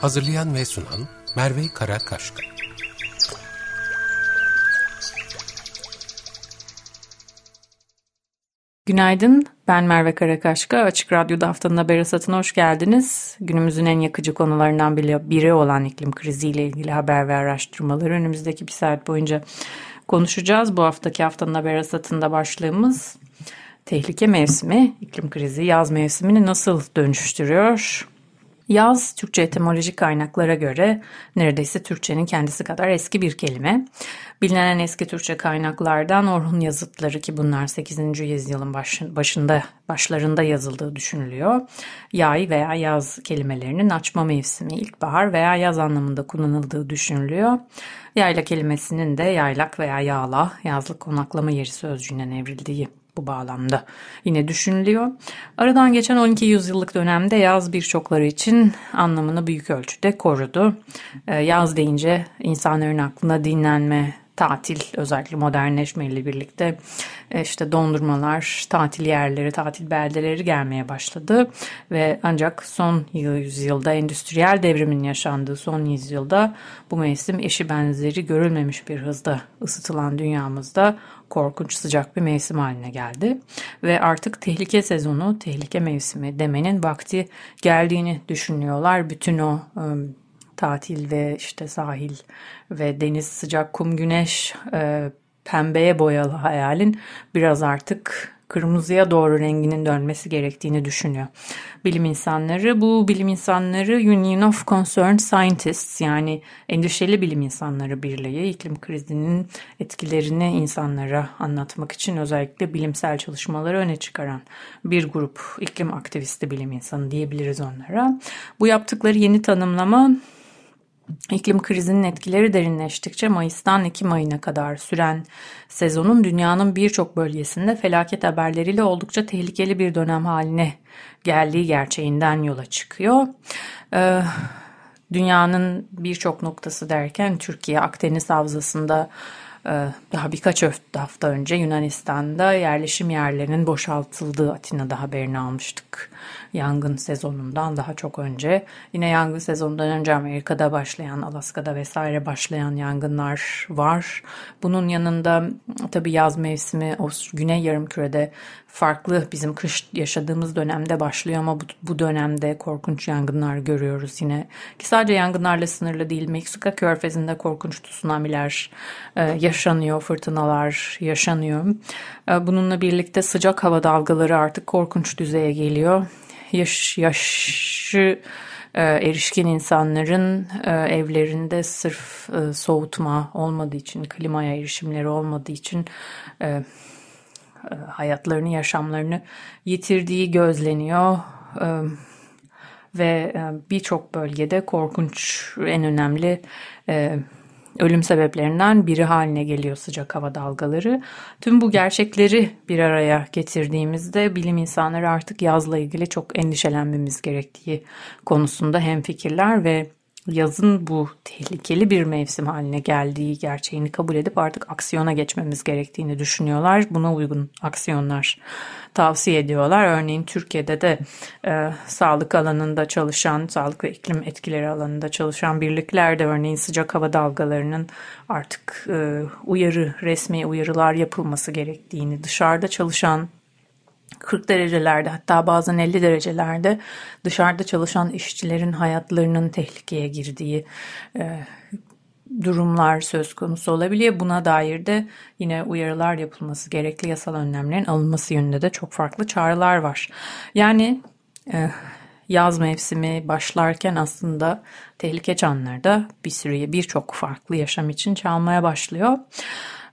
Hazırlayan ve sunan Merve Karakaşka. Günaydın, ben Merve Karakaşka. Açık Radyo'da haftanın haber hasatına hoş geldiniz. Günümüzün en yakıcı konularından biri olan iklim kriziyle ilgili haber ve araştırmaları önümüzdeki bir saat boyunca konuşacağız. Bu haftaki haftanın haber hasatında başlığımız tehlike mevsimi, iklim krizi yaz mevsimini nasıl dönüştürüyor? Yaz, Türkçe etimolojik kaynaklara göre neredeyse Türkçenin kendisi kadar eski bir kelime. Bilinen eski Türkçe kaynaklardan Orhun yazıtları ki bunlar 8. yüzyılın başında başlarında yazıldığı düşünülüyor. Yay veya yaz kelimelerinin açma mevsimi, ilkbahar veya yaz anlamında kullanıldığı düşünülüyor. Yayla kelimesinin de yaylak veya yağla, yazlık konaklama yeri sözcüğünden evrildiği bu bağlamda yine düşünülüyor. Aradan geçen 12 yüzyıllık dönemde yaz birçokları için anlamını büyük ölçüde korudu. Ee, yaz deyince insanların aklına dinlenme, tatil özellikle modernleşmeyle birlikte e, işte dondurmalar, tatil yerleri, tatil beldeleri gelmeye başladı ve ancak son yüzyılda endüstriyel devrimin yaşandığı son yüzyılda bu mevsim eşi benzeri görülmemiş bir hızda ısıtılan dünyamızda korkunç sıcak bir mevsim haline geldi ve artık tehlike sezonu, tehlike mevsimi demenin vakti geldiğini düşünüyorlar. Bütün o ıı, tatil ve işte sahil ve deniz sıcak kum güneş e, pembeye boyalı hayalin biraz artık kırmızıya doğru renginin dönmesi gerektiğini düşünüyor. Bilim insanları bu bilim insanları Union of Concerned Scientists yani endişeli bilim insanları birliği iklim krizinin etkilerini insanlara anlatmak için özellikle bilimsel çalışmaları öne çıkaran bir grup iklim aktivisti bilim insanı diyebiliriz onlara. Bu yaptıkları yeni tanımlama İklim krizinin etkileri derinleştikçe Mayıs'tan Ekim ayına kadar süren sezonun dünyanın birçok bölgesinde felaket haberleriyle oldukça tehlikeli bir dönem haline geldiği gerçeğinden yola çıkıyor. Ee, dünyanın birçok noktası derken Türkiye Akdeniz Havzası'nda e, daha birkaç hafta önce Yunanistan'da yerleşim yerlerinin boşaltıldığı Atina'da haberini almıştık yangın sezonundan daha çok önce. Yine yangın sezonundan önce Amerika'da başlayan, Alaska'da vesaire başlayan yangınlar var. Bunun yanında tabii yaz mevsimi o güney yarımkürede farklı bizim kış yaşadığımız dönemde başlıyor ama bu, bu dönemde korkunç yangınlar görüyoruz yine. Ki sadece yangınlarla sınırlı değil. Meksika körfezinde korkunç tsunamiler e, yaşanıyor, fırtınalar yaşanıyor. E, bununla birlikte sıcak hava dalgaları artık korkunç düzeye geliyor yaş, yaşı e, erişkin insanların e, evlerinde sırf e, soğutma olmadığı için, klimaya erişimleri olmadığı için e, e, hayatlarını, yaşamlarını yitirdiği gözleniyor. E, ve e, birçok bölgede korkunç en önemli e, ölüm sebeplerinden biri haline geliyor sıcak hava dalgaları. Tüm bu gerçekleri bir araya getirdiğimizde bilim insanları artık yazla ilgili çok endişelenmemiz gerektiği konusunda hemfikirler ve yazın bu tehlikeli bir mevsim haline geldiği gerçeğini kabul edip artık aksiyona geçmemiz gerektiğini düşünüyorlar. Buna uygun aksiyonlar tavsiye ediyorlar. Örneğin Türkiye'de de e, sağlık alanında çalışan, sağlık ve iklim etkileri alanında çalışan birlikler de örneğin sıcak hava dalgalarının artık e, uyarı, resmi uyarılar yapılması gerektiğini, dışarıda çalışan 40 derecelerde hatta bazen 50 derecelerde dışarıda çalışan işçilerin hayatlarının tehlikeye girdiği e, durumlar söz konusu olabiliyor. Buna dair de yine uyarılar yapılması, gerekli yasal önlemlerin alınması yönünde de çok farklı çağrılar var. Yani e, yaz mevsimi başlarken aslında tehlike çanları da bir sürü birçok farklı yaşam için çalmaya başlıyor.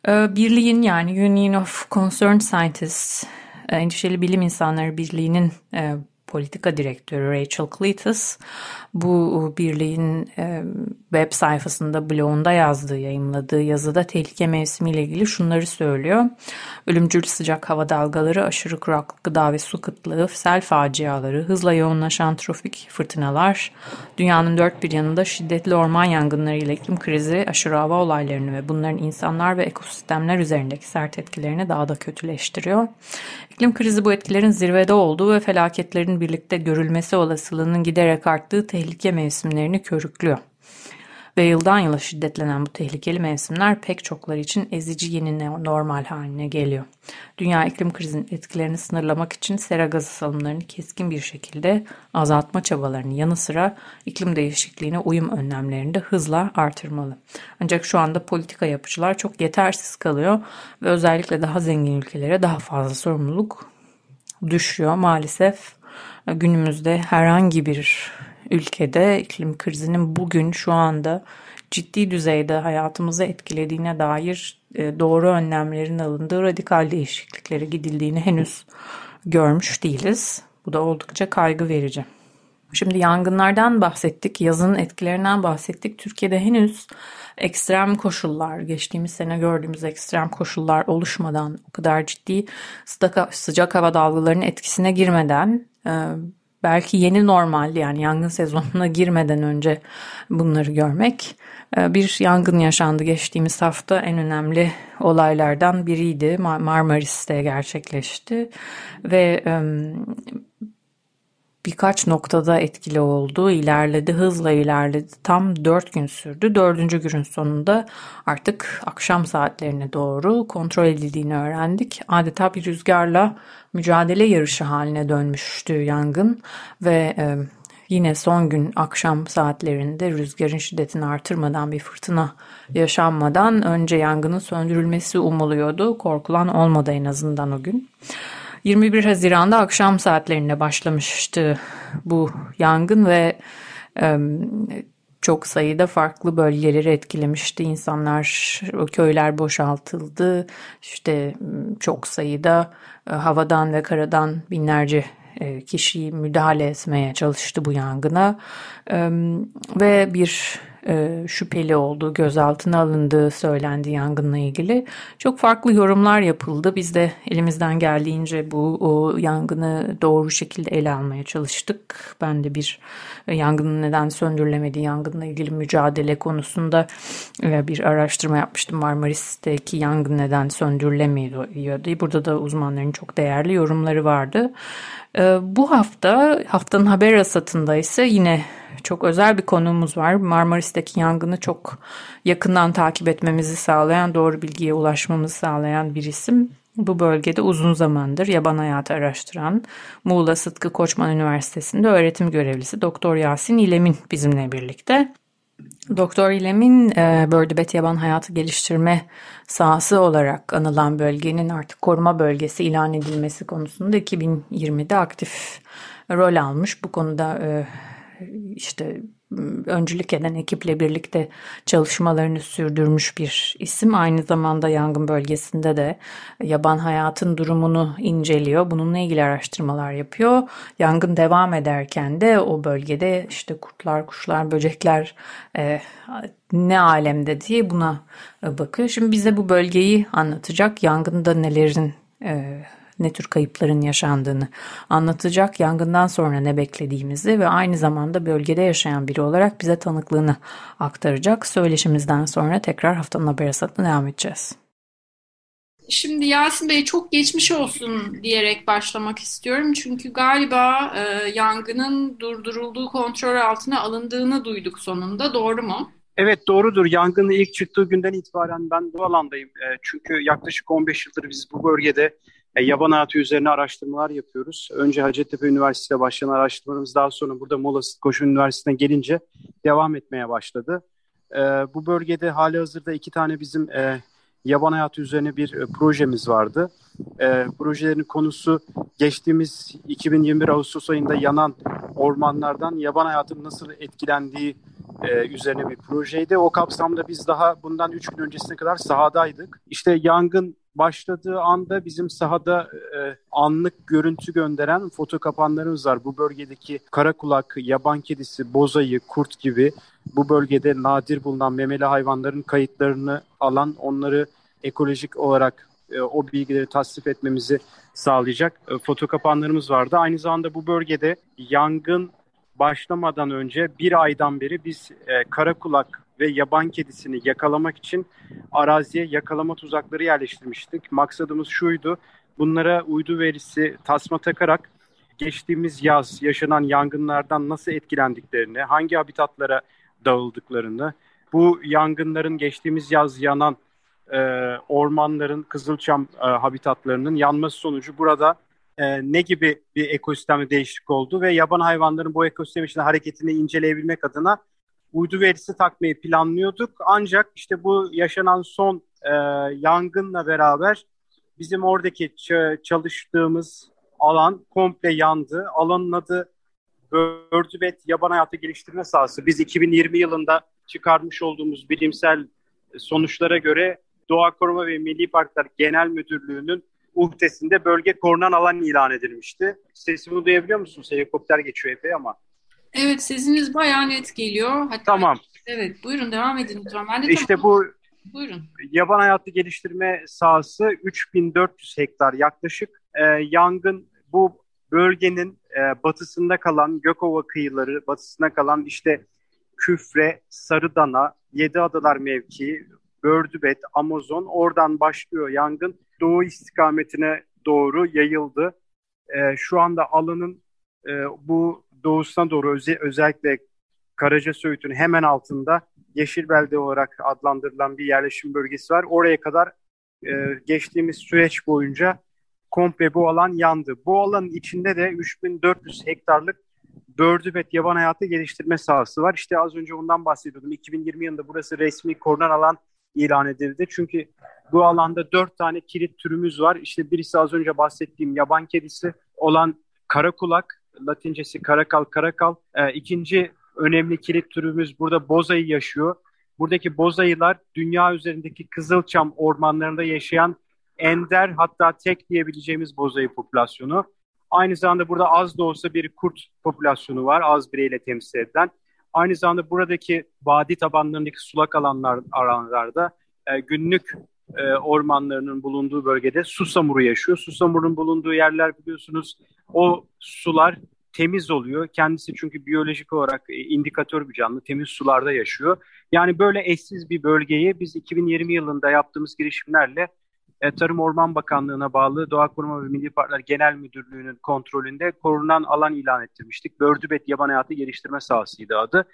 E, birliğin yani Union of Concerned Scientists Endişeli Bilim İnsanları Birliği'nin e, politika direktörü Rachel Cletus bu birliğin e, web sayfasında blogunda yazdığı, yayınladığı yazıda tehlike mevsimiyle ilgili şunları söylüyor. Ölümcül sıcak hava dalgaları, aşırı kuraklık, gıda ve su kıtlığı, sel faciaları, hızla yoğunlaşan trafik fırtınalar, dünyanın dört bir yanında şiddetli orman yangınları ile iklim krizi, aşırı hava olaylarını ve bunların insanlar ve ekosistemler üzerindeki sert etkilerini daha da kötüleştiriyor. İklim krizi bu etkilerin zirvede olduğu ve felaketlerin birlikte görülmesi olasılığının giderek arttığı tehlike mevsimlerini körüklüyor. Ve yıldan yıla şiddetlenen bu tehlikeli mevsimler pek çokları için ezici yeni normal haline geliyor. Dünya iklim krizinin etkilerini sınırlamak için sera gazı salımlarını keskin bir şekilde azaltma çabalarının yanı sıra iklim değişikliğine uyum önlemlerini de hızla artırmalı. Ancak şu anda politika yapıcılar çok yetersiz kalıyor ve özellikle daha zengin ülkelere daha fazla sorumluluk düşüyor maalesef. Günümüzde herhangi bir ülkede iklim krizinin bugün şu anda ciddi düzeyde hayatımızı etkilediğine dair e, doğru önlemlerin alındığı radikal değişikliklere gidildiğini henüz görmüş değiliz. Bu da oldukça kaygı verici. Şimdi yangınlardan bahsettik, yazın etkilerinden bahsettik. Türkiye'de henüz ekstrem koşullar, geçtiğimiz sene gördüğümüz ekstrem koşullar oluşmadan, o kadar ciddi sıcak, sıcak hava dalgalarının etkisine girmeden belki yeni normal yani yangın sezonuna girmeden önce bunları görmek e, bir yangın yaşandı geçtiğimiz hafta en önemli olaylardan biriydi Marmaris'te gerçekleşti ve birkaç noktada etkili oldu, ilerledi, hızla ilerledi. Tam dört gün sürdü. Dördüncü günün sonunda artık akşam saatlerine doğru kontrol edildiğini öğrendik. Adeta bir rüzgarla mücadele yarışı haline dönmüştü yangın ve e, yine son gün akşam saatlerinde rüzgarın şiddetini artırmadan bir fırtına yaşanmadan önce yangının söndürülmesi umuluyordu. Korkulan olmadı en azından o gün. 21 Haziran'da akşam saatlerinde başlamıştı bu yangın ve e, çok sayıda farklı bölgeleri etkilemişti. İnsanlar, köyler boşaltıldı. İşte çok sayıda e, havadan ve karadan binlerce e, kişi müdahale etmeye çalıştı bu yangına. Ve bir e, şüpheli olduğu, gözaltına alındığı söylendi yangınla ilgili. Çok farklı yorumlar yapıldı. Biz de elimizden geldiğince bu yangını doğru şekilde ele almaya çalıştık. Ben de bir yangının neden söndürülemediği yangınla ilgili mücadele konusunda e, bir araştırma yapmıştım. Marmaris'teki yangın neden söndürülemiyordu. Burada da uzmanların çok değerli yorumları vardı. E, bu hafta haftanın haber asatında ise yine çok özel bir konuğumuz var. Marmaris'teki yangını çok yakından takip etmemizi sağlayan, doğru bilgiye ulaşmamızı sağlayan bir isim. Bu bölgede uzun zamandır yaban hayatı araştıran Muğla Sıtkı Koçman Üniversitesi'nde öğretim görevlisi Doktor Yasin İlem'in bizimle birlikte. Doktor İlem'in e, Bördübet Yaban Hayatı Geliştirme sahası olarak anılan bölgenin artık koruma bölgesi ilan edilmesi konusunda 2020'de aktif rol almış. Bu konuda e, işte öncülük eden ekiple birlikte çalışmalarını sürdürmüş bir isim. Aynı zamanda yangın bölgesinde de yaban hayatın durumunu inceliyor. Bununla ilgili araştırmalar yapıyor. Yangın devam ederken de o bölgede işte kurtlar, kuşlar, böcekler e, ne alemde diye buna bakıyor. Şimdi bize bu bölgeyi anlatacak. Yangında nelerin e, ne tür kayıpların yaşandığını anlatacak, yangından sonra ne beklediğimizi ve aynı zamanda bölgede yaşayan biri olarak bize tanıklığını aktaracak. Söyleşimizden sonra tekrar haftanın haber hasatına devam edeceğiz. Şimdi Yasin Bey çok geçmiş olsun diyerek başlamak istiyorum. Çünkü galiba e, yangının durdurulduğu kontrol altına alındığını duyduk sonunda. Doğru mu? Evet doğrudur. Yangının ilk çıktığı günden itibaren ben bu alandayım. E, çünkü yaklaşık 15 yıldır biz bu bölgede e, yaban hayatı üzerine araştırmalar yapıyoruz. Önce Hacettepe Üniversitesi'de başlayan araştırmalarımız daha sonra burada Muğla Koşu Üniversitesi'ne gelince devam etmeye başladı. E, bu bölgede hali hazırda iki tane bizim e, yaban hayatı üzerine bir e, projemiz vardı. E, projelerin konusu geçtiğimiz 2021 Ağustos ayında yanan ormanlardan yaban hayatının nasıl etkilendiği e, üzerine bir projeydi. O kapsamda biz daha bundan 3 gün öncesine kadar sahadaydık. İşte yangın başladığı anda bizim sahada e, anlık görüntü gönderen foto kapanlarımız var. Bu bölgedeki karakulak, yaban kedisi, bozayı, kurt gibi bu bölgede nadir bulunan memeli hayvanların kayıtlarını alan, onları ekolojik olarak e, o bilgileri tasdif etmemizi sağlayacak e, foto kapanlarımız vardı. Aynı zamanda bu bölgede yangın başlamadan önce bir aydan beri biz e, karakulak ve yaban kedisini yakalamak için araziye yakalama tuzakları yerleştirmiştik. Maksadımız şuydu, bunlara uydu verisi tasma takarak geçtiğimiz yaz yaşanan yangınlardan nasıl etkilendiklerini, hangi habitatlara dağıldıklarını, bu yangınların geçtiğimiz yaz yanan e, ormanların, kızılçam e, habitatlarının yanması sonucu burada e, ne gibi bir ekosistemde değişiklik oldu ve yaban hayvanların bu ekosistem içinde hareketini inceleyebilmek adına uydu verisi takmayı planlıyorduk. Ancak işte bu yaşanan son e, yangınla beraber bizim oradaki çalıştığımız alan komple yandı. Alanın adı Bördübet Yaban Hayatı Geliştirme Sahası. Biz 2020 yılında çıkarmış olduğumuz bilimsel sonuçlara göre Doğa Koruma ve Milli Parklar Genel Müdürlüğü'nün uhdesinde bölge korunan alan ilan edilmişti. Sesimi duyabiliyor musunuz? Helikopter geçiyor epey ama. Evet sesiniz bayağı net geliyor. Hatta, tamam. Evet buyurun devam edin lütfen. Ben de işte bu buyurun. yaban hayatı geliştirme sahası 3400 hektar yaklaşık. Ee, yangın bu bölgenin e, batısında kalan Gökova kıyıları, batısında kalan işte Küfre, Sarıdana, Yedi Adalar mevkii, Bördübet, Amazon oradan başlıyor yangın. Doğu istikametine doğru yayıldı. E, şu anda alanın e, bu doğusuna doğru öze, özellikle Karaca Söğüt'ün hemen altında Yeşilbelde olarak adlandırılan bir yerleşim bölgesi var. Oraya kadar e, geçtiğimiz süreç boyunca komple bu alan yandı. Bu alanın içinde de 3400 hektarlık Bördübet Yaban Hayatı Geliştirme Sahası var. İşte az önce ondan bahsediyordum. 2020 yılında burası resmi korunan alan ilan edildi. Çünkü bu alanda dört tane kilit türümüz var. İşte birisi az önce bahsettiğim yaban kedisi olan karakulak, latincesi karakal karakal. Ee, ikinci önemli kilit türümüz burada bozayı yaşıyor. Buradaki bozayılar dünya üzerindeki kızılçam ormanlarında yaşayan ender hatta tek diyebileceğimiz bozayı popülasyonu. Aynı zamanda burada az da olsa bir kurt popülasyonu var az bireyle temsil edilen. Aynı zamanda buradaki vadi tabanlarındaki sulak alanlar alanlarda e, günlük e, ormanlarının bulunduğu bölgede susamuru yaşıyor. Susamurun bulunduğu yerler biliyorsunuz o sular temiz oluyor. Kendisi çünkü biyolojik olarak e, indikatör bir canlı. Temiz sularda yaşıyor. Yani böyle eşsiz bir bölgeyi biz 2020 yılında yaptığımız girişimlerle e, Tarım Orman Bakanlığı'na bağlı Doğa Koruma ve Milli Parklar Genel Müdürlüğü'nün kontrolünde korunan alan ilan ettirmiştik. Bördübet Yaban Hayatı Geliştirme Sahası'ydı adı.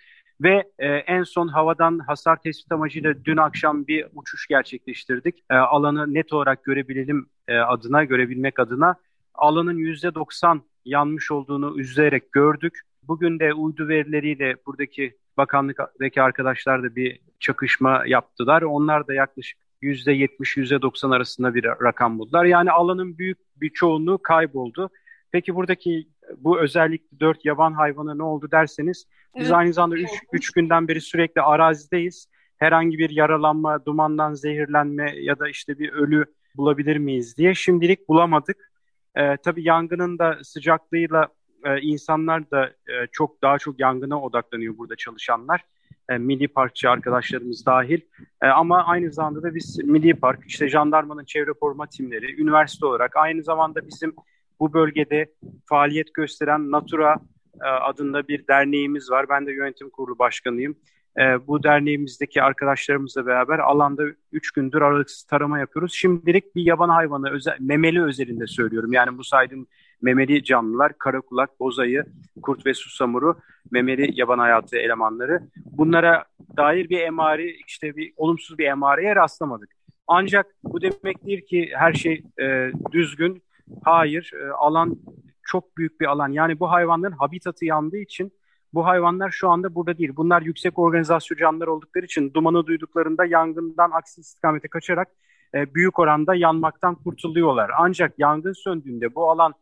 Ve e, en son havadan hasar tespit amacıyla dün akşam bir uçuş gerçekleştirdik. E, alanı net olarak görebilelim e, adına, görebilmek adına. Alanın %90 yanmış olduğunu üzülerek gördük. Bugün de uydu verileriyle buradaki bakanlıktaki arkadaşlar da bir çakışma yaptılar. Onlar da yaklaşık %70-%90 arasında bir rakam buldular. Yani alanın büyük bir çoğunluğu kayboldu. Peki buradaki bu özellikle dört yaban hayvanı ne oldu derseniz biz evet. aynı zamanda 3 günden beri sürekli arazideyiz. Herhangi bir yaralanma, dumandan zehirlenme ya da işte bir ölü bulabilir miyiz diye şimdilik bulamadık. Ee, tabii yangının da sıcaklığıyla e, insanlar da e, çok daha çok yangına odaklanıyor burada çalışanlar. E, milli parkçı arkadaşlarımız dahil. E, ama aynı zamanda da biz Milli Park, işte jandarmanın çevre koruma timleri, üniversite olarak aynı zamanda bizim bu bölgede faaliyet gösteren Natura e, adında bir derneğimiz var. Ben de yönetim kurulu başkanıyım. E, bu derneğimizdeki arkadaşlarımızla beraber alanda 3 gündür aralıksız tarama yapıyoruz. Şimdilik bir yaban hayvanı, özel, memeli özelinde söylüyorum. Yani bu saydığım memeli canlılar, karakulak, bozayı, kurt ve susamuru, memeli yaban hayatı elemanları. Bunlara dair bir emari, işte bir olumsuz bir emareye rastlamadık. Ancak bu demek değil ki her şey e, düzgün. Hayır, e, alan çok büyük bir alan. Yani bu hayvanların habitatı yandığı için bu hayvanlar şu anda burada değil. Bunlar yüksek organizasyon canlılar oldukları için dumanı duyduklarında yangından aksi istikamete kaçarak e, büyük oranda yanmaktan kurtuluyorlar. Ancak yangın söndüğünde bu alan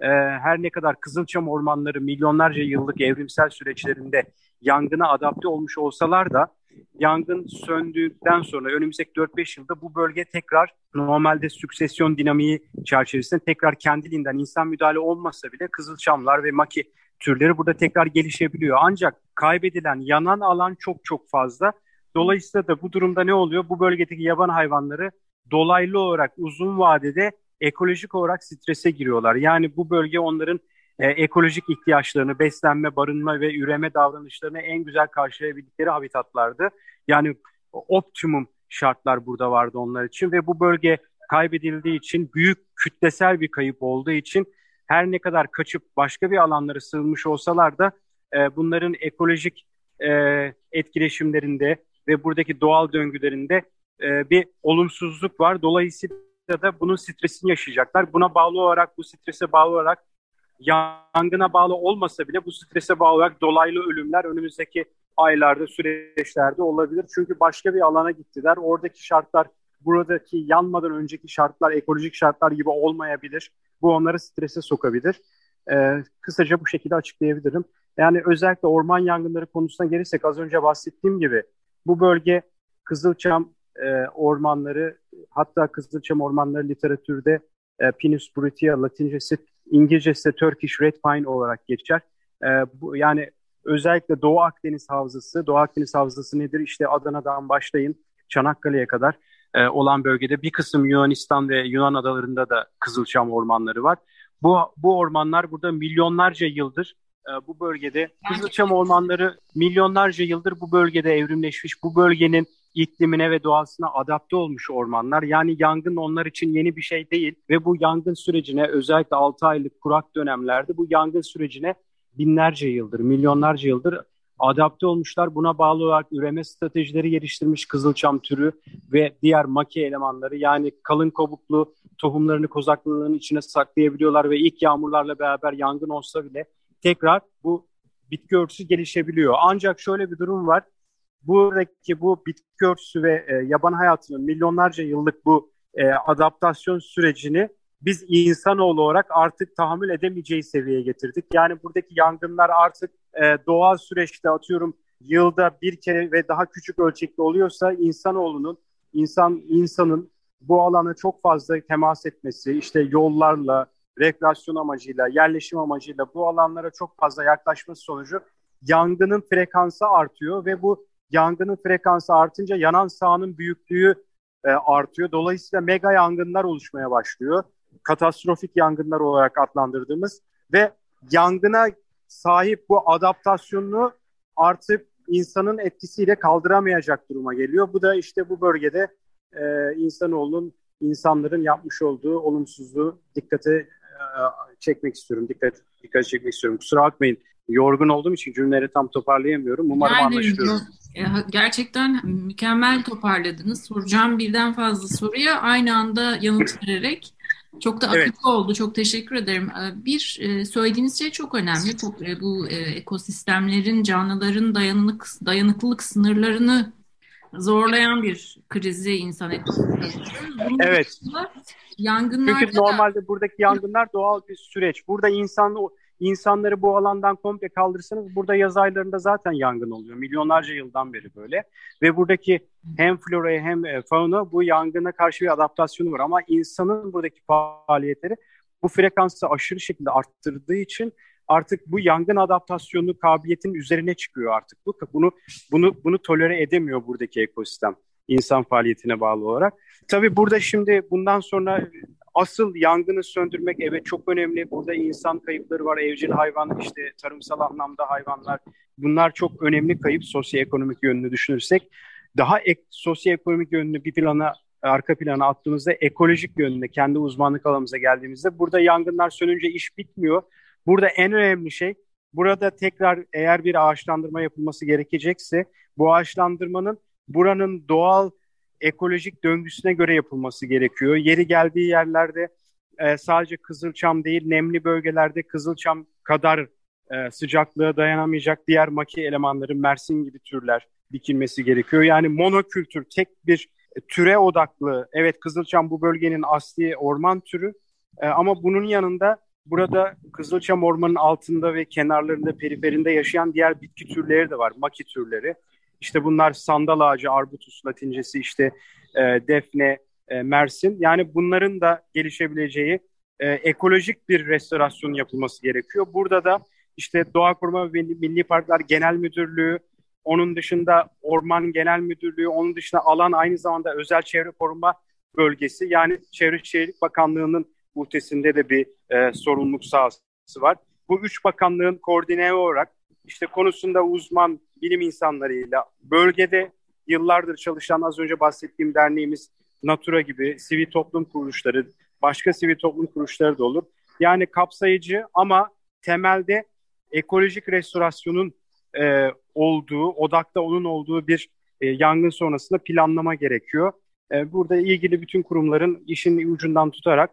e, her ne kadar Kızılçam ormanları milyonlarca yıllık evrimsel süreçlerinde yangına adapte olmuş olsalar da yangın söndükten sonra önümüzdeki 4-5 yılda bu bölge tekrar normalde süksesyon dinamiği çerçevesinde tekrar kendiliğinden insan müdahale olmasa bile kızılçamlar ve maki türleri burada tekrar gelişebiliyor. Ancak kaybedilen yanan alan çok çok fazla. Dolayısıyla da bu durumda ne oluyor? Bu bölgedeki yaban hayvanları dolaylı olarak uzun vadede ekolojik olarak strese giriyorlar. Yani bu bölge onların e, ekolojik ihtiyaçlarını, beslenme, barınma ve üreme davranışlarını en güzel karşılayabildikleri habitatlardı. Yani optimum şartlar burada vardı onlar için ve bu bölge kaybedildiği için büyük kütlesel bir kayıp olduğu için her ne kadar kaçıp başka bir alanlara sığınmış olsalar da e, bunların ekolojik e, etkileşimlerinde ve buradaki doğal döngülerinde e, bir olumsuzluk var. Dolayısıyla da bunun stresini yaşayacaklar. Buna bağlı olarak, bu strese bağlı olarak yangına bağlı olmasa bile bu strese bağlı olarak dolaylı ölümler önümüzdeki aylarda, süreçlerde olabilir. Çünkü başka bir alana gittiler. Oradaki şartlar buradaki yanmadan önceki şartlar, ekolojik şartlar gibi olmayabilir. Bu onları strese sokabilir. Ee, kısaca bu şekilde açıklayabilirim. Yani özellikle orman yangınları konusuna gelirsek az önce bahsettiğim gibi bu bölge Kızılçam e, ormanları hatta Kızılçam ormanları literatürde e, Pinus brutia latincesi İngilizcesi Turkish Red Pine olarak geçer. E, bu, yani özellikle Doğu Akdeniz Havzası, Doğu Akdeniz Havzası nedir? İşte Adana'dan başlayın Çanakkale'ye kadar e, olan bölgede bir kısım Yunanistan ve Yunan adalarında da Kızılçam ormanları var. Bu, bu ormanlar burada milyonlarca yıldır e, bu bölgede Kızılçam ormanları milyonlarca yıldır bu bölgede evrimleşmiş. Bu bölgenin iklimine ve doğasına adapte olmuş ormanlar. Yani yangın onlar için yeni bir şey değil ve bu yangın sürecine özellikle 6 aylık kurak dönemlerde bu yangın sürecine binlerce yıldır, milyonlarca yıldır adapte olmuşlar. Buna bağlı olarak üreme stratejileri geliştirmiş kızılçam türü ve diğer maki elemanları yani kalın kabuklu tohumlarını kozaklılığının içine saklayabiliyorlar ve ilk yağmurlarla beraber yangın olsa bile tekrar bu bitki örtüsü gelişebiliyor. Ancak şöyle bir durum var. Buradaki bu bitki örtüsü ve e, yaban hayatının milyonlarca yıllık bu e, adaptasyon sürecini biz insanoğlu olarak artık tahammül edemeyeceği seviyeye getirdik. Yani buradaki yangınlar artık e, doğal süreçte atıyorum yılda bir kere ve daha küçük ölçekli oluyorsa insanoğlunun, insan insanın bu alana çok fazla temas etmesi, işte yollarla, rekreasyon amacıyla, yerleşim amacıyla bu alanlara çok fazla yaklaşması sonucu yangının frekansı artıyor ve bu yangının frekansı artınca yanan sahanın büyüklüğü e, artıyor. Dolayısıyla mega yangınlar oluşmaya başlıyor. Katastrofik yangınlar olarak adlandırdığımız ve yangına sahip bu adaptasyonunu artık insanın etkisiyle kaldıramayacak duruma geliyor. Bu da işte bu bölgede e, insanoğlunun insanların yapmış olduğu olumsuzluğu dikkate e, çekmek istiyorum. Dikkat dikkat çekmek istiyorum. Kusura bakmayın. Yorgun olduğum için cümleleri tam toparlayamıyorum. Umarım yani, anlaşılıyor. Gerçekten mükemmel toparladınız. Soracağım birden fazla soruya aynı anda yanıt vererek çok da akıllı evet. oldu. Çok teşekkür ederim. Ee, bir e, söylediğiniz şey çok önemli. Çok, e, bu e, ekosistemlerin, canlıların dayanık, dayanıklılık sınırlarını zorlayan bir krizi insan ekosistemi. Evet. Yangınlar Çünkü normalde buradaki yangınlar doğal bir süreç. Burada insan insanları bu alandan komple kaldırırsanız burada yaz aylarında zaten yangın oluyor. Milyonlarca yıldan beri böyle. Ve buradaki hem floraya hem e, fauna bu yangına karşı bir adaptasyonu var. Ama insanın buradaki faaliyetleri bu frekansı aşırı şekilde arttırdığı için artık bu yangın adaptasyonu kabiliyetinin üzerine çıkıyor artık bu. Bunu bunu bunu tolere edemiyor buradaki ekosistem insan faaliyetine bağlı olarak. Tabii burada şimdi bundan sonra asıl yangını söndürmek evet çok önemli. Burada insan kayıpları var, evcil hayvan, işte tarımsal anlamda hayvanlar. Bunlar çok önemli kayıp sosyoekonomik yönünü düşünürsek. Daha ek, sosyoekonomik yönünü bir plana arka plana attığımızda ekolojik yönünde kendi uzmanlık alanımıza geldiğimizde burada yangınlar sönünce iş bitmiyor. Burada en önemli şey burada tekrar eğer bir ağaçlandırma yapılması gerekecekse bu ağaçlandırmanın buranın doğal ekolojik döngüsüne göre yapılması gerekiyor. Yeri geldiği yerlerde e, sadece Kızılçam değil, nemli bölgelerde Kızılçam kadar e, sıcaklığa dayanamayacak diğer maki elemanların Mersin gibi türler dikilmesi gerekiyor. Yani monokültür, tek bir türe odaklı, evet Kızılçam bu bölgenin asli orman türü e, ama bunun yanında burada Kızılçam ormanın altında ve kenarlarında, periferinde yaşayan diğer bitki türleri de var, maki türleri. İşte bunlar sandal ağacı, arbutus latincesi, işte e, defne, e, mersin. Yani bunların da gelişebileceği e, ekolojik bir restorasyon yapılması gerekiyor. Burada da işte Doğa Koruma ve Milli Parklar Genel Müdürlüğü, onun dışında Orman Genel Müdürlüğü, onun dışında alan aynı zamanda Özel Çevre Koruma Bölgesi. Yani Çevre Şehircilik Bakanlığı'nın muhtesinde de bir e, sorumluluk sahası var. Bu üç bakanlığın koordine olarak işte konusunda uzman bilim insanlarıyla bölgede yıllardır çalışan az önce bahsettiğim derneğimiz Natura gibi sivil toplum kuruluşları, başka sivil toplum kuruluşları da olur. Yani kapsayıcı ama temelde ekolojik restorasyonun e, olduğu, odakta onun olduğu bir e, yangın sonrasında planlama gerekiyor. E, burada ilgili bütün kurumların işin ucundan tutarak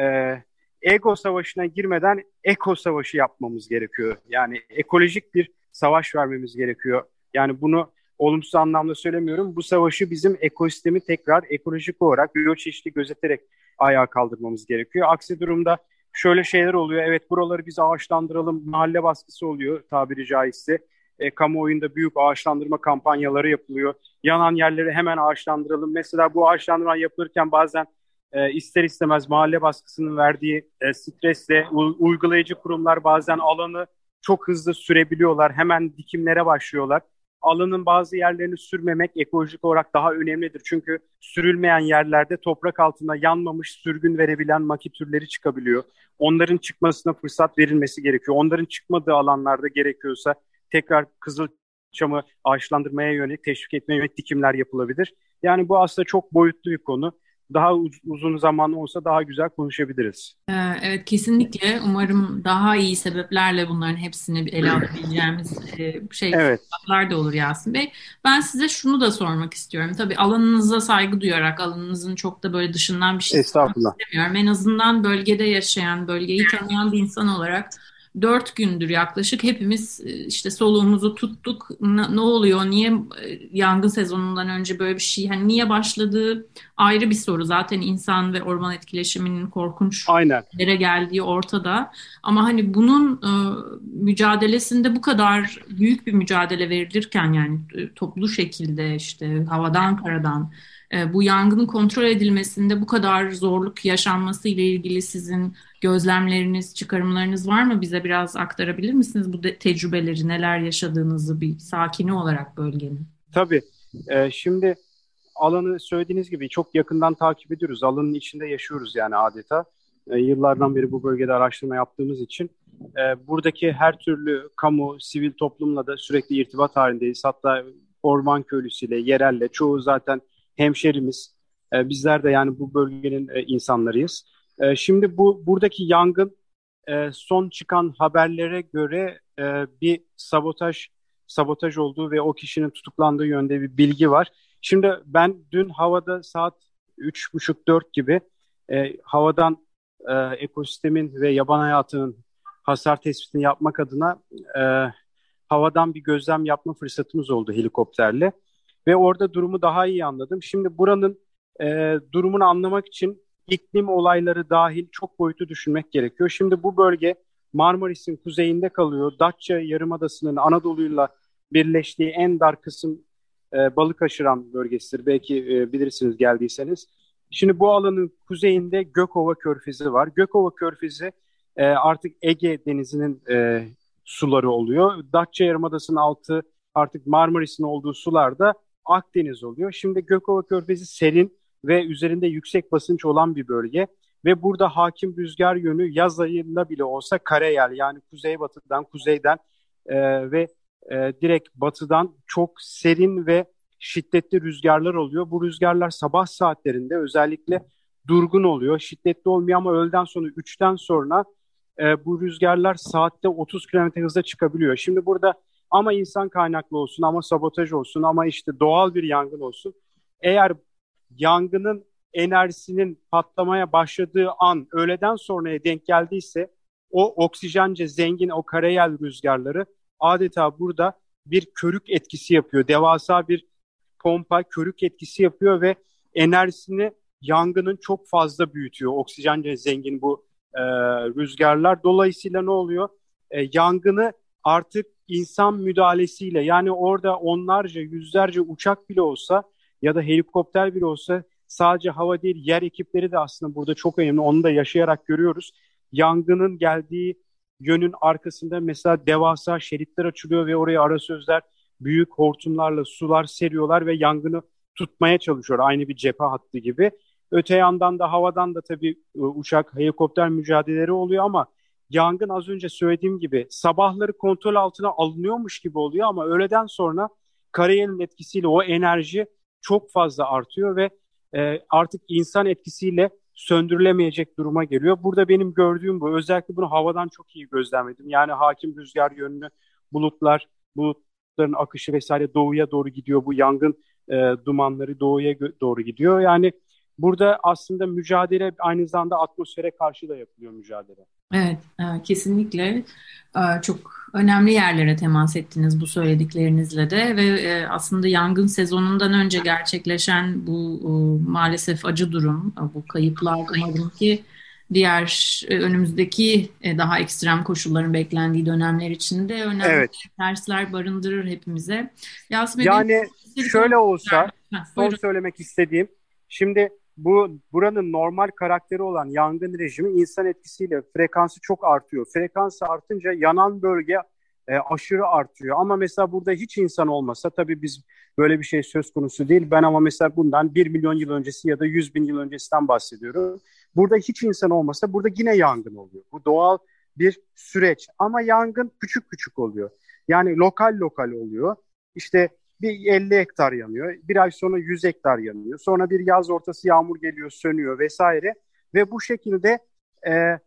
e, ego savaşına girmeden eko savaşı yapmamız gerekiyor. Yani ekolojik bir savaş vermemiz gerekiyor. Yani bunu olumsuz anlamda söylemiyorum. Bu savaşı bizim ekosistemi tekrar ekolojik olarak biyoçeşitli gözeterek ayağa kaldırmamız gerekiyor. Aksi durumda şöyle şeyler oluyor. Evet buraları biz ağaçlandıralım. Mahalle baskısı oluyor tabiri caizse. E, kamuoyunda büyük ağaçlandırma kampanyaları yapılıyor. Yanan yerleri hemen ağaçlandıralım. Mesela bu ağaçlandırma yapılırken bazen e, ister istemez mahalle baskısının verdiği e, stresle u- uygulayıcı kurumlar bazen alanı çok hızlı sürebiliyorlar. Hemen dikimlere başlıyorlar. Alanın bazı yerlerini sürmemek ekolojik olarak daha önemlidir. Çünkü sürülmeyen yerlerde toprak altında yanmamış sürgün verebilen maki türleri çıkabiliyor. Onların çıkmasına fırsat verilmesi gerekiyor. Onların çıkmadığı alanlarda gerekiyorsa tekrar Kızılçam'ı ağaçlandırmaya yönelik, teşvik etmeye yönelik dikimler yapılabilir. Yani bu aslında çok boyutlu bir konu daha uz- uzun zaman olsa daha güzel konuşabiliriz. Ee, evet kesinlikle. Umarım daha iyi sebeplerle bunların hepsini ele alabileceğimiz e, şey evet. da olur Yasin Bey. Ben size şunu da sormak istiyorum. Tabii alanınıza saygı duyarak alanınızın çok da böyle dışından bir şey istemiyorum. En azından bölgede yaşayan, bölgeyi tanıyan bir insan olarak dört gündür yaklaşık hepimiz e, işte soluğumuzu tuttuk. Ne, ne oluyor? Niye e, yangın sezonundan önce böyle bir şey? Hani niye başladığı ayrı bir soru. Zaten insan ve orman etkileşiminin korkunç Aynen. yere geldiği ortada. Ama hani bunun e, mücadelesinde bu kadar büyük bir mücadele verilirken yani e, toplu şekilde işte havadan karadan bu yangının kontrol edilmesinde bu kadar zorluk yaşanması ile ilgili sizin gözlemleriniz, çıkarımlarınız var mı? Bize biraz aktarabilir misiniz bu tecrübeleri, neler yaşadığınızı bir sakini olarak bölgenin? Tabii. Ee, şimdi alanı söylediğiniz gibi çok yakından takip ediyoruz. Alanın içinde yaşıyoruz yani adeta. Ee, yıllardan beri bu bölgede araştırma yaptığımız için e, buradaki her türlü kamu, sivil toplumla da sürekli irtibat halindeyiz. Hatta orman köylüsüyle, yerelle, çoğu zaten hemşerimiz. E, bizler de yani bu bölgenin e, insanlarıyız. E, şimdi bu buradaki yangın e, son çıkan haberlere göre e, bir sabotaj sabotaj olduğu ve o kişinin tutuklandığı yönde bir bilgi var. Şimdi ben dün havada saat 3.30-4 gibi e, havadan e, ekosistemin ve yaban hayatının hasar tespitini yapmak adına e, havadan bir gözlem yapma fırsatımız oldu helikopterle. Ve orada durumu daha iyi anladım. Şimdi buranın e, durumunu anlamak için iklim olayları dahil çok boyutu düşünmek gerekiyor. Şimdi bu bölge Marmaris'in kuzeyinde kalıyor. Datça Yarımadası'nın Anadolu'yla birleştiği en dar kısım e, balık aşıran bölgesidir. Belki e, bilirsiniz geldiyseniz. Şimdi bu alanın kuzeyinde Gökova Körfezi var. Gökova Körfezi e, artık Ege Denizi'nin e, suları oluyor. Datça Yarımadası'nın altı artık Marmaris'in olduğu sularda Akdeniz oluyor. Şimdi Gökova Körfezi serin ve üzerinde yüksek basınç olan bir bölge ve burada hakim rüzgar yönü yaz ayında bile olsa kareyel yani kuzeybatıdan kuzeyden e, ve e, direkt batıdan çok serin ve şiddetli rüzgarlar oluyor. Bu rüzgarlar sabah saatlerinde özellikle durgun oluyor. Şiddetli olmuyor ama öğleden sonra 3'ten sonra e, bu rüzgarlar saatte 30 km hızla çıkabiliyor. Şimdi burada ama insan kaynaklı olsun ama sabotaj olsun ama işte doğal bir yangın olsun. Eğer yangının enerjisinin patlamaya başladığı an öğleden sonraya denk geldiyse o oksijence zengin o karayel rüzgarları adeta burada bir körük etkisi yapıyor. Devasa bir pompa körük etkisi yapıyor ve enerjisini yangının çok fazla büyütüyor. Oksijence zengin bu e, rüzgarlar. Dolayısıyla ne oluyor? E, yangını artık insan müdahalesiyle yani orada onlarca yüzlerce uçak bile olsa ya da helikopter bile olsa sadece hava değil yer ekipleri de aslında burada çok önemli. Onu da yaşayarak görüyoruz. Yangının geldiği yönün arkasında mesela devasa şeritler açılıyor ve oraya ara sözler büyük hortumlarla sular seriyorlar ve yangını tutmaya çalışıyor. Aynı bir cephe hattı gibi. Öte yandan da havadan da tabii e, uçak, helikopter mücadeleleri oluyor ama yangın az önce söylediğim gibi sabahları kontrol altına alınıyormuş gibi oluyor ama öğleden sonra karayelin etkisiyle o enerji çok fazla artıyor ve e, artık insan etkisiyle söndürülemeyecek duruma geliyor. Burada benim gördüğüm bu. Özellikle bunu havadan çok iyi gözlemledim. Yani hakim rüzgar yönünü, bulutlar, bulutların akışı vesaire doğuya doğru gidiyor. Bu yangın e, dumanları doğuya doğru gidiyor. Yani burada aslında mücadele aynı zamanda atmosfere karşı da yapılıyor mücadele. Evet, e, kesinlikle e, çok önemli yerlere temas ettiniz bu söylediklerinizle de ve e, aslında yangın sezonundan önce gerçekleşen bu maalesef acı durum, bu kayıplar umarım ki diğer önümüzdeki daha ekstrem koşulların beklendiği dönemler içinde önemli evet. dersler barındırır hepimize. Yasemin yani şöyle olsa son söylemek istediğim şimdi bu buranın normal karakteri olan yangın rejimi insan etkisiyle frekansı çok artıyor. Frekansı artınca yanan bölge e, aşırı artıyor. Ama mesela burada hiç insan olmasa tabii biz böyle bir şey söz konusu değil. Ben ama mesela bundan 1 milyon yıl öncesi ya da 100 bin yıl öncesinden bahsediyorum. Burada hiç insan olmasa burada yine yangın oluyor. Bu doğal bir süreç ama yangın küçük küçük oluyor. Yani lokal lokal oluyor. İşte bir 50 hektar yanıyor. Bir ay sonra 100 hektar yanıyor. Sonra bir yaz ortası yağmur geliyor, sönüyor vesaire. Ve bu şekilde e,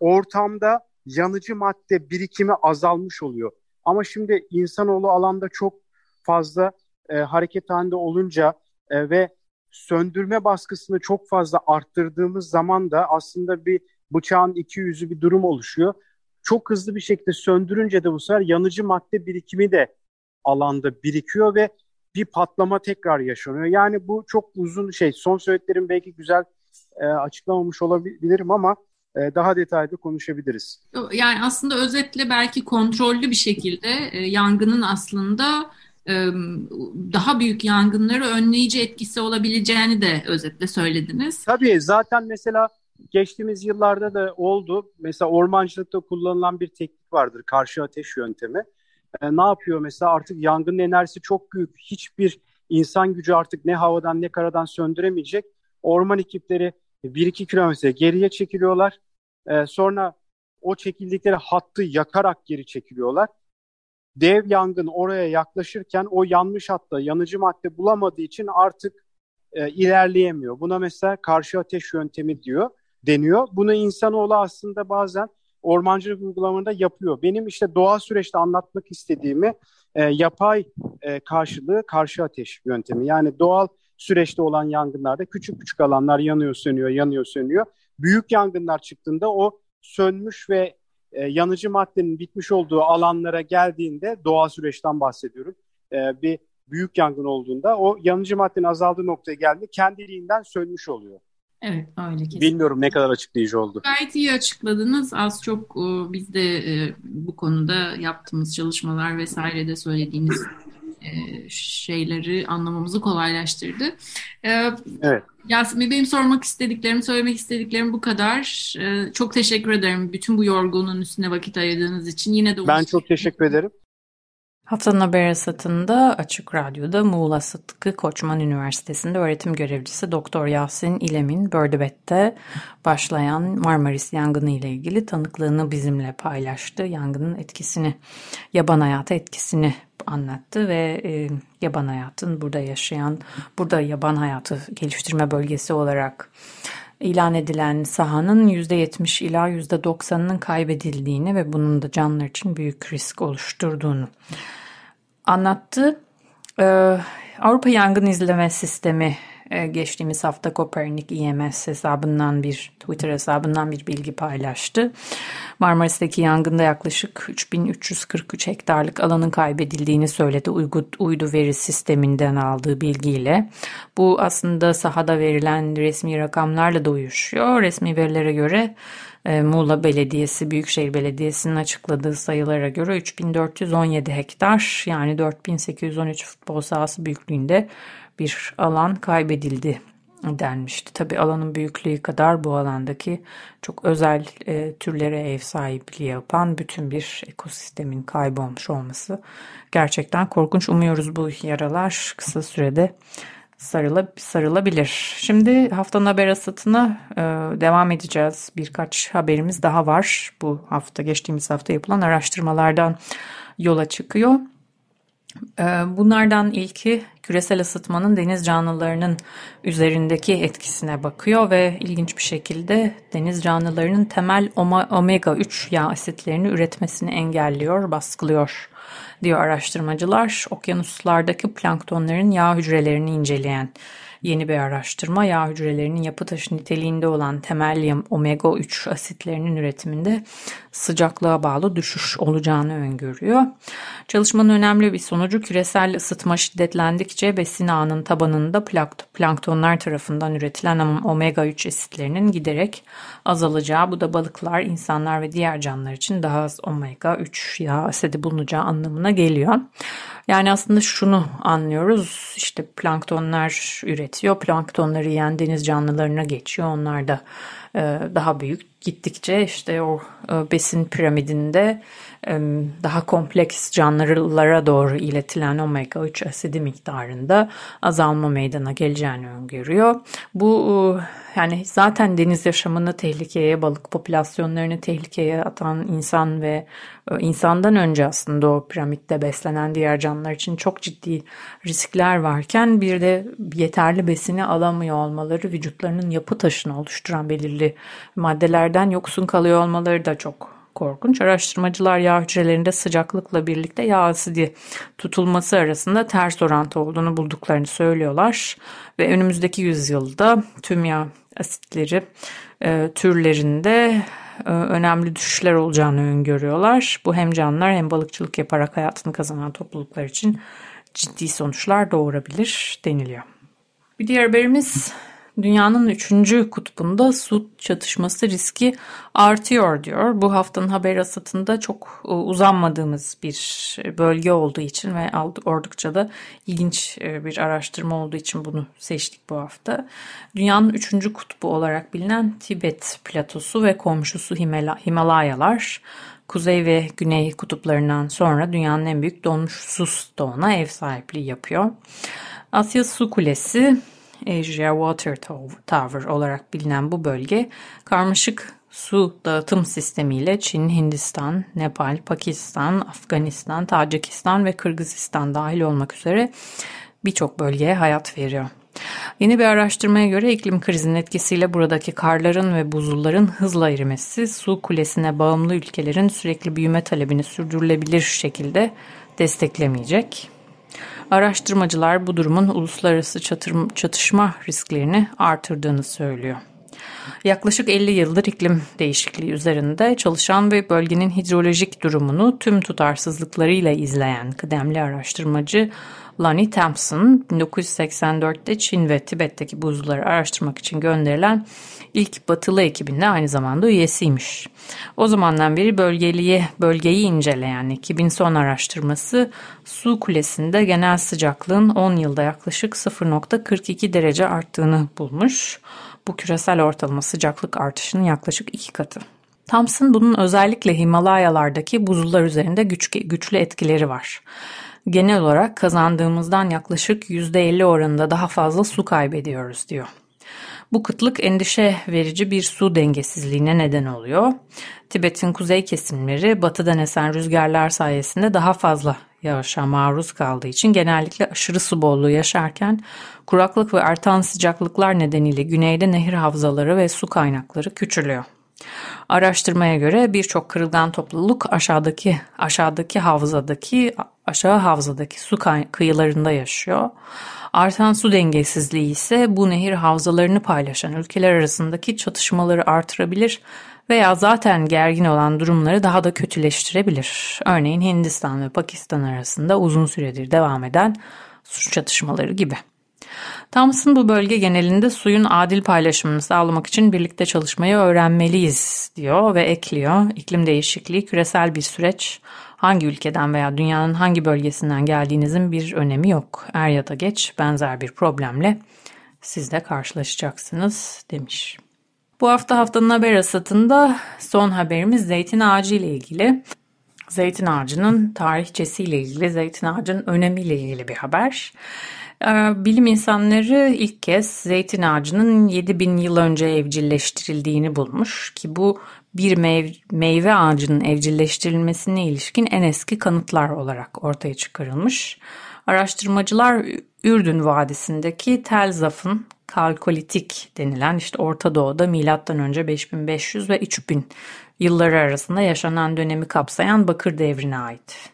ortamda yanıcı madde birikimi azalmış oluyor. Ama şimdi insanoğlu alanda çok fazla e, hareket halinde olunca e, ve söndürme baskısını çok fazla arttırdığımız zaman da aslında bir bıçağın iki yüzü bir durum oluşuyor. Çok hızlı bir şekilde söndürünce de bu sefer yanıcı madde birikimi de alanda birikiyor ve bir patlama tekrar yaşanıyor. Yani bu çok uzun şey. Son söylediklerim belki güzel e, açıklamamış olabilirim ama e, daha detaylı konuşabiliriz. Yani aslında özetle belki kontrollü bir şekilde e, yangının aslında e, daha büyük yangınları önleyici etkisi olabileceğini de özetle söylediniz. Tabii zaten mesela geçtiğimiz yıllarda da oldu. Mesela ormancılıkta kullanılan bir teknik vardır. Karşı ateş yöntemi e, ne yapıyor mesela artık yangının enerjisi çok büyük. Hiçbir insan gücü artık ne havadan ne karadan söndüremeyecek. Orman ekipleri 1-2 kilometre geriye çekiliyorlar. E, sonra o çekildikleri hattı yakarak geri çekiliyorlar. Dev yangın oraya yaklaşırken o yanmış hatta yanıcı madde bulamadığı için artık e, ilerleyemiyor. Buna mesela karşı ateş yöntemi diyor deniyor. Bunu insanoğlu aslında bazen ormancılık uygulamalarında yapıyor. Benim işte doğal süreçte anlatmak istediğimi e, yapay e, karşılığı karşı ateş yöntemi. Yani doğal süreçte olan yangınlarda küçük küçük alanlar yanıyor, sönüyor, yanıyor, sönüyor. Büyük yangınlar çıktığında o sönmüş ve e, yanıcı maddenin bitmiş olduğu alanlara geldiğinde doğal süreçten bahsediyorum. E, bir büyük yangın olduğunda o yanıcı maddenin azaldığı noktaya geldiğinde kendiliğinden sönmüş oluyor. Evet öyle kesin. Bilmiyorum ne kadar açıklayıcı oldu. Gayet iyi açıkladınız. Az çok e, biz de e, bu konuda yaptığımız çalışmalar vesaire de söylediğiniz e, şeyleri anlamamızı kolaylaştırdı. evet. Yasemin benim sormak istediklerim, söylemek istediklerim bu kadar. Çok teşekkür ederim bütün bu yorgunluğun üstüne vakit ayırdığınız için. Yine de Ben çok teşekkür ederim. Haftanın haber esatında Açık Radyo'da Muğla Sıtkı Koçman Üniversitesi'nde öğretim görevlisi Doktor Yasin İlem'in Bördübet'te başlayan Marmaris yangını ile ilgili tanıklığını bizimle paylaştı. Yangının etkisini, yaban hayatı etkisini anlattı ve e, yaban hayatın burada yaşayan, burada yaban hayatı geliştirme bölgesi olarak ilan edilen sahanın %70 ila %90'ının kaybedildiğini ve bunun da canlılar için büyük risk oluşturduğunu anlattı. Ee, Avrupa Yangın İzleme Sistemi e, geçtiğimiz hafta Kopernik IMS hesabından bir Twitter hesabından bir bilgi paylaştı. Marmaris'teki yangında yaklaşık 3343 hektarlık alanın kaybedildiğini söyledi uydu, uydu veri sisteminden aldığı bilgiyle. Bu aslında sahada verilen resmi rakamlarla da uyuşuyor. Resmi verilere göre e, Muğla Belediyesi, Büyükşehir Belediyesi'nin açıkladığı sayılara göre 3417 hektar yani 4813 futbol sahası büyüklüğünde bir alan kaybedildi denmişti. Tabi alanın büyüklüğü kadar bu alandaki çok özel e, türlere ev sahipliği yapan bütün bir ekosistemin kaybolmuş olması gerçekten korkunç. Umuyoruz bu yaralar kısa sürede sarıla, sarılabilir. Şimdi haftanın haber asatına e, devam edeceğiz. Birkaç haberimiz daha var. Bu hafta geçtiğimiz hafta yapılan araştırmalardan yola çıkıyor. E, bunlardan ilki küresel ısıtmanın deniz canlılarının üzerindeki etkisine bakıyor ve ilginç bir şekilde deniz canlılarının temel omega 3 yağ asitlerini üretmesini engelliyor, baskılıyor diyor araştırmacılar. Okyanuslardaki planktonların yağ hücrelerini inceleyen yeni bir araştırma yağ hücrelerinin yapı taşı niteliğinde olan temel omega 3 asitlerinin üretiminde sıcaklığa bağlı düşüş olacağını öngörüyor. Çalışmanın önemli bir sonucu küresel ısıtma şiddetlendikçe besin ağının tabanında planktonlar tarafından üretilen omega 3 asitlerinin giderek azalacağı. Bu da balıklar, insanlar ve diğer canlılar için daha az omega 3 yağ asidi bulunacağı anlamına geliyor. Yani aslında şunu anlıyoruz işte planktonlar üretiyor planktonları yiyen deniz canlılarına geçiyor onlar da daha büyük gittikçe işte o e, besin piramidinde daha kompleks canlılara doğru iletilen omega 3 asidi miktarında azalma meydana geleceğini öngörüyor. Bu yani zaten deniz yaşamını tehlikeye, balık popülasyonlarını tehlikeye atan insan ve insandan önce aslında o piramitte beslenen diğer canlılar için çok ciddi riskler varken bir de yeterli besini alamıyor olmaları vücutlarının yapı taşını oluşturan belirli maddelerden yoksun kalıyor olmaları da çok korkunç. Araştırmacılar yağ hücrelerinde sıcaklıkla birlikte yağ asidi tutulması arasında ters orantı olduğunu bulduklarını söylüyorlar. Ve önümüzdeki yüzyılda tüm yağ asitleri e, türlerinde e, önemli düşüşler olacağını öngörüyorlar. Bu hem canlılar hem balıkçılık yaparak hayatını kazanan topluluklar için ciddi sonuçlar doğurabilir deniliyor. Bir diğer haberimiz dünyanın üçüncü kutbunda su çatışması riski artıyor diyor. Bu haftanın haber asatında çok e, uzanmadığımız bir bölge olduğu için ve oldukça da ilginç e, bir araştırma olduğu için bunu seçtik bu hafta. Dünyanın üçüncü kutbu olarak bilinen Tibet platosu ve komşusu Himalayalar kuzey ve güney kutuplarından sonra dünyanın en büyük donmuş su stoğuna ev sahipliği yapıyor. Asya Su Kulesi Asia Water Tower olarak bilinen bu bölge karmaşık su dağıtım sistemiyle Çin, Hindistan, Nepal, Pakistan, Afganistan, Tacikistan ve Kırgızistan dahil olmak üzere birçok bölgeye hayat veriyor. Yeni bir araştırmaya göre iklim krizinin etkisiyle buradaki karların ve buzulların hızla erimesi su kulesine bağımlı ülkelerin sürekli büyüme talebini sürdürülebilir şekilde desteklemeyecek. Araştırmacılar bu durumun uluslararası çatışma risklerini artırdığını söylüyor. Yaklaşık 50 yıldır iklim değişikliği üzerinde çalışan ve bölgenin hidrolojik durumunu tüm tutarsızlıklarıyla izleyen kıdemli araştırmacı Lonnie Thompson 1984'te Çin ve Tibet'teki buzulları araştırmak için gönderilen ilk batılı ekibinde aynı zamanda üyesiymiş. O zamandan beri bölgeliye, bölgeyi inceleyen ekibin son araştırması su kulesinde genel sıcaklığın 10 yılda yaklaşık 0.42 derece arttığını bulmuş. Bu küresel ortalama sıcaklık artışının yaklaşık iki katı. Thompson bunun özellikle Himalayalardaki buzullar üzerinde güç, güçlü etkileri var genel olarak kazandığımızdan yaklaşık %50 oranında daha fazla su kaybediyoruz diyor. Bu kıtlık endişe verici bir su dengesizliğine neden oluyor. Tibet'in kuzey kesimleri batıdan esen rüzgarlar sayesinde daha fazla yağışa maruz kaldığı için genellikle aşırı su bolluğu yaşarken kuraklık ve artan sıcaklıklar nedeniyle güneyde nehir havzaları ve su kaynakları küçülüyor. Araştırmaya göre birçok kırılgan topluluk aşağıdaki aşağıdaki havzadaki aşağı havzadaki su kıyılarında yaşıyor. Artan su dengesizliği ise bu nehir havzalarını paylaşan ülkeler arasındaki çatışmaları artırabilir veya zaten gergin olan durumları daha da kötüleştirebilir. Örneğin Hindistan ve Pakistan arasında uzun süredir devam eden su çatışmaları gibi. Thompson bu bölge genelinde suyun adil paylaşımını sağlamak için birlikte çalışmayı öğrenmeliyiz diyor ve ekliyor. İklim değişikliği küresel bir süreç. Hangi ülkeden veya dünyanın hangi bölgesinden geldiğinizin bir önemi yok. Er ya da geç benzer bir problemle siz de karşılaşacaksınız demiş. Bu hafta haftanın haber asatında son haberimiz zeytin ağacı ile ilgili. Zeytin ağacının tarihçesiyle ilgili, zeytin ağacının önemiyle ilgili bir haber. Ee, bilim insanları ilk kez zeytin ağacının 7000 yıl önce evcilleştirildiğini bulmuş ki bu bir meyve ağacının evcilleştirilmesine ilişkin en eski kanıtlar olarak ortaya çıkarılmış. Araştırmacılar Ürdün Vadisi'ndeki Tel Zaf'ın kalkolitik denilen işte Orta Doğu'da milattan önce 5500 ve 3000 yılları arasında yaşanan dönemi kapsayan Bakır devrine ait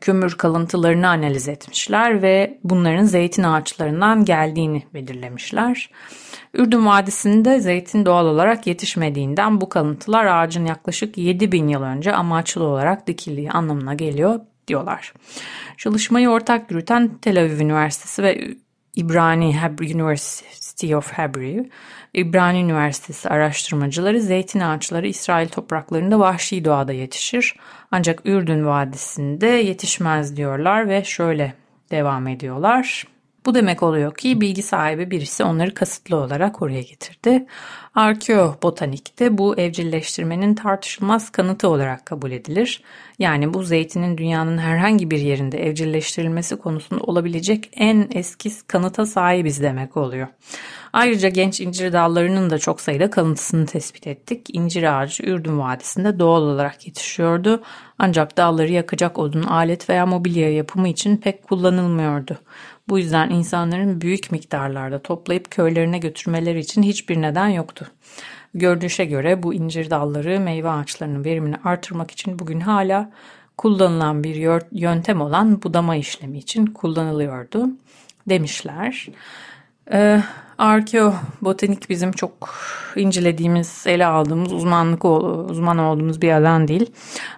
kömür kalıntılarını analiz etmişler ve bunların zeytin ağaçlarından geldiğini belirlemişler. Ürdün Vadisi'nde zeytin doğal olarak yetişmediğinden bu kalıntılar ağacın yaklaşık 7000 yıl önce amaçlı olarak dikildiği anlamına geliyor diyorlar. Çalışmayı ortak yürüten Tel Aviv Üniversitesi ve İbrani Hebrew University of Hebrew, İbrani Üniversitesi araştırmacıları zeytin ağaçları İsrail topraklarında vahşi doğada yetişir. Ancak Ürdün Vadisi'nde yetişmez diyorlar ve şöyle devam ediyorlar. Bu demek oluyor ki bilgi sahibi birisi onları kasıtlı olarak oraya getirdi. Arkeobotanikte bu evcilleştirmenin tartışılmaz kanıtı olarak kabul edilir. Yani bu zeytinin dünyanın herhangi bir yerinde evcilleştirilmesi konusunda olabilecek en eski kanıta sahibiz demek oluyor. Ayrıca genç incir dallarının da çok sayıda kalıntısını tespit ettik. İncir ağacı Ürdün Vadisi'nde doğal olarak yetişiyordu. Ancak dalları yakacak odun, alet veya mobilya yapımı için pek kullanılmıyordu. Bu yüzden insanların büyük miktarlarda toplayıp köylerine götürmeleri için hiçbir neden yoktu. Görünüşe göre bu incir dalları meyve ağaçlarının verimini artırmak için bugün hala kullanılan bir yöntem olan budama işlemi için kullanılıyordu demişler. Ee, arkeobotanik bizim çok incelediğimiz, ele aldığımız, uzmanlık uzman olduğumuz bir alan değil.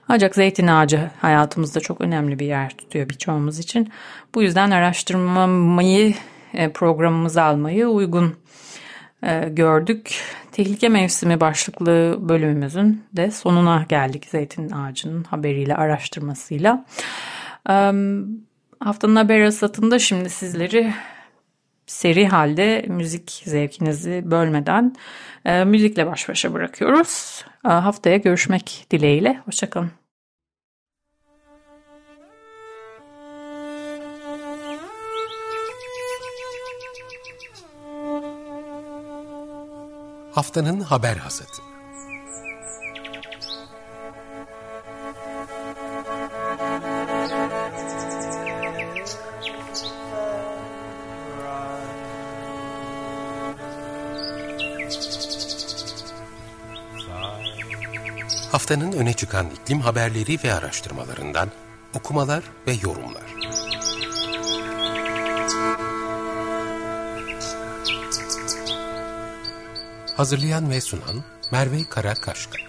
Ancak zeytin ağacı hayatımızda çok önemli bir yer tutuyor birçoğumuz için. Bu yüzden araştırmayı e, programımıza almayı uygun e, gördük. Tehlike mevsimi başlıklı bölümümüzün de sonuna geldik zeytin ağacının haberiyle, araştırmasıyla. Haftanın haber asatında şimdi sizleri seri halde müzik zevkinizi bölmeden e, müzikle baş başa bırakıyoruz. E, haftaya görüşmek dileğiyle. Hoşçakalın. Haftanın haber hasatı. Haftanın öne çıkan iklim haberleri ve araştırmalarından okumalar ve yorumlar. Hazırlayan ve sunan Merve Karakaşka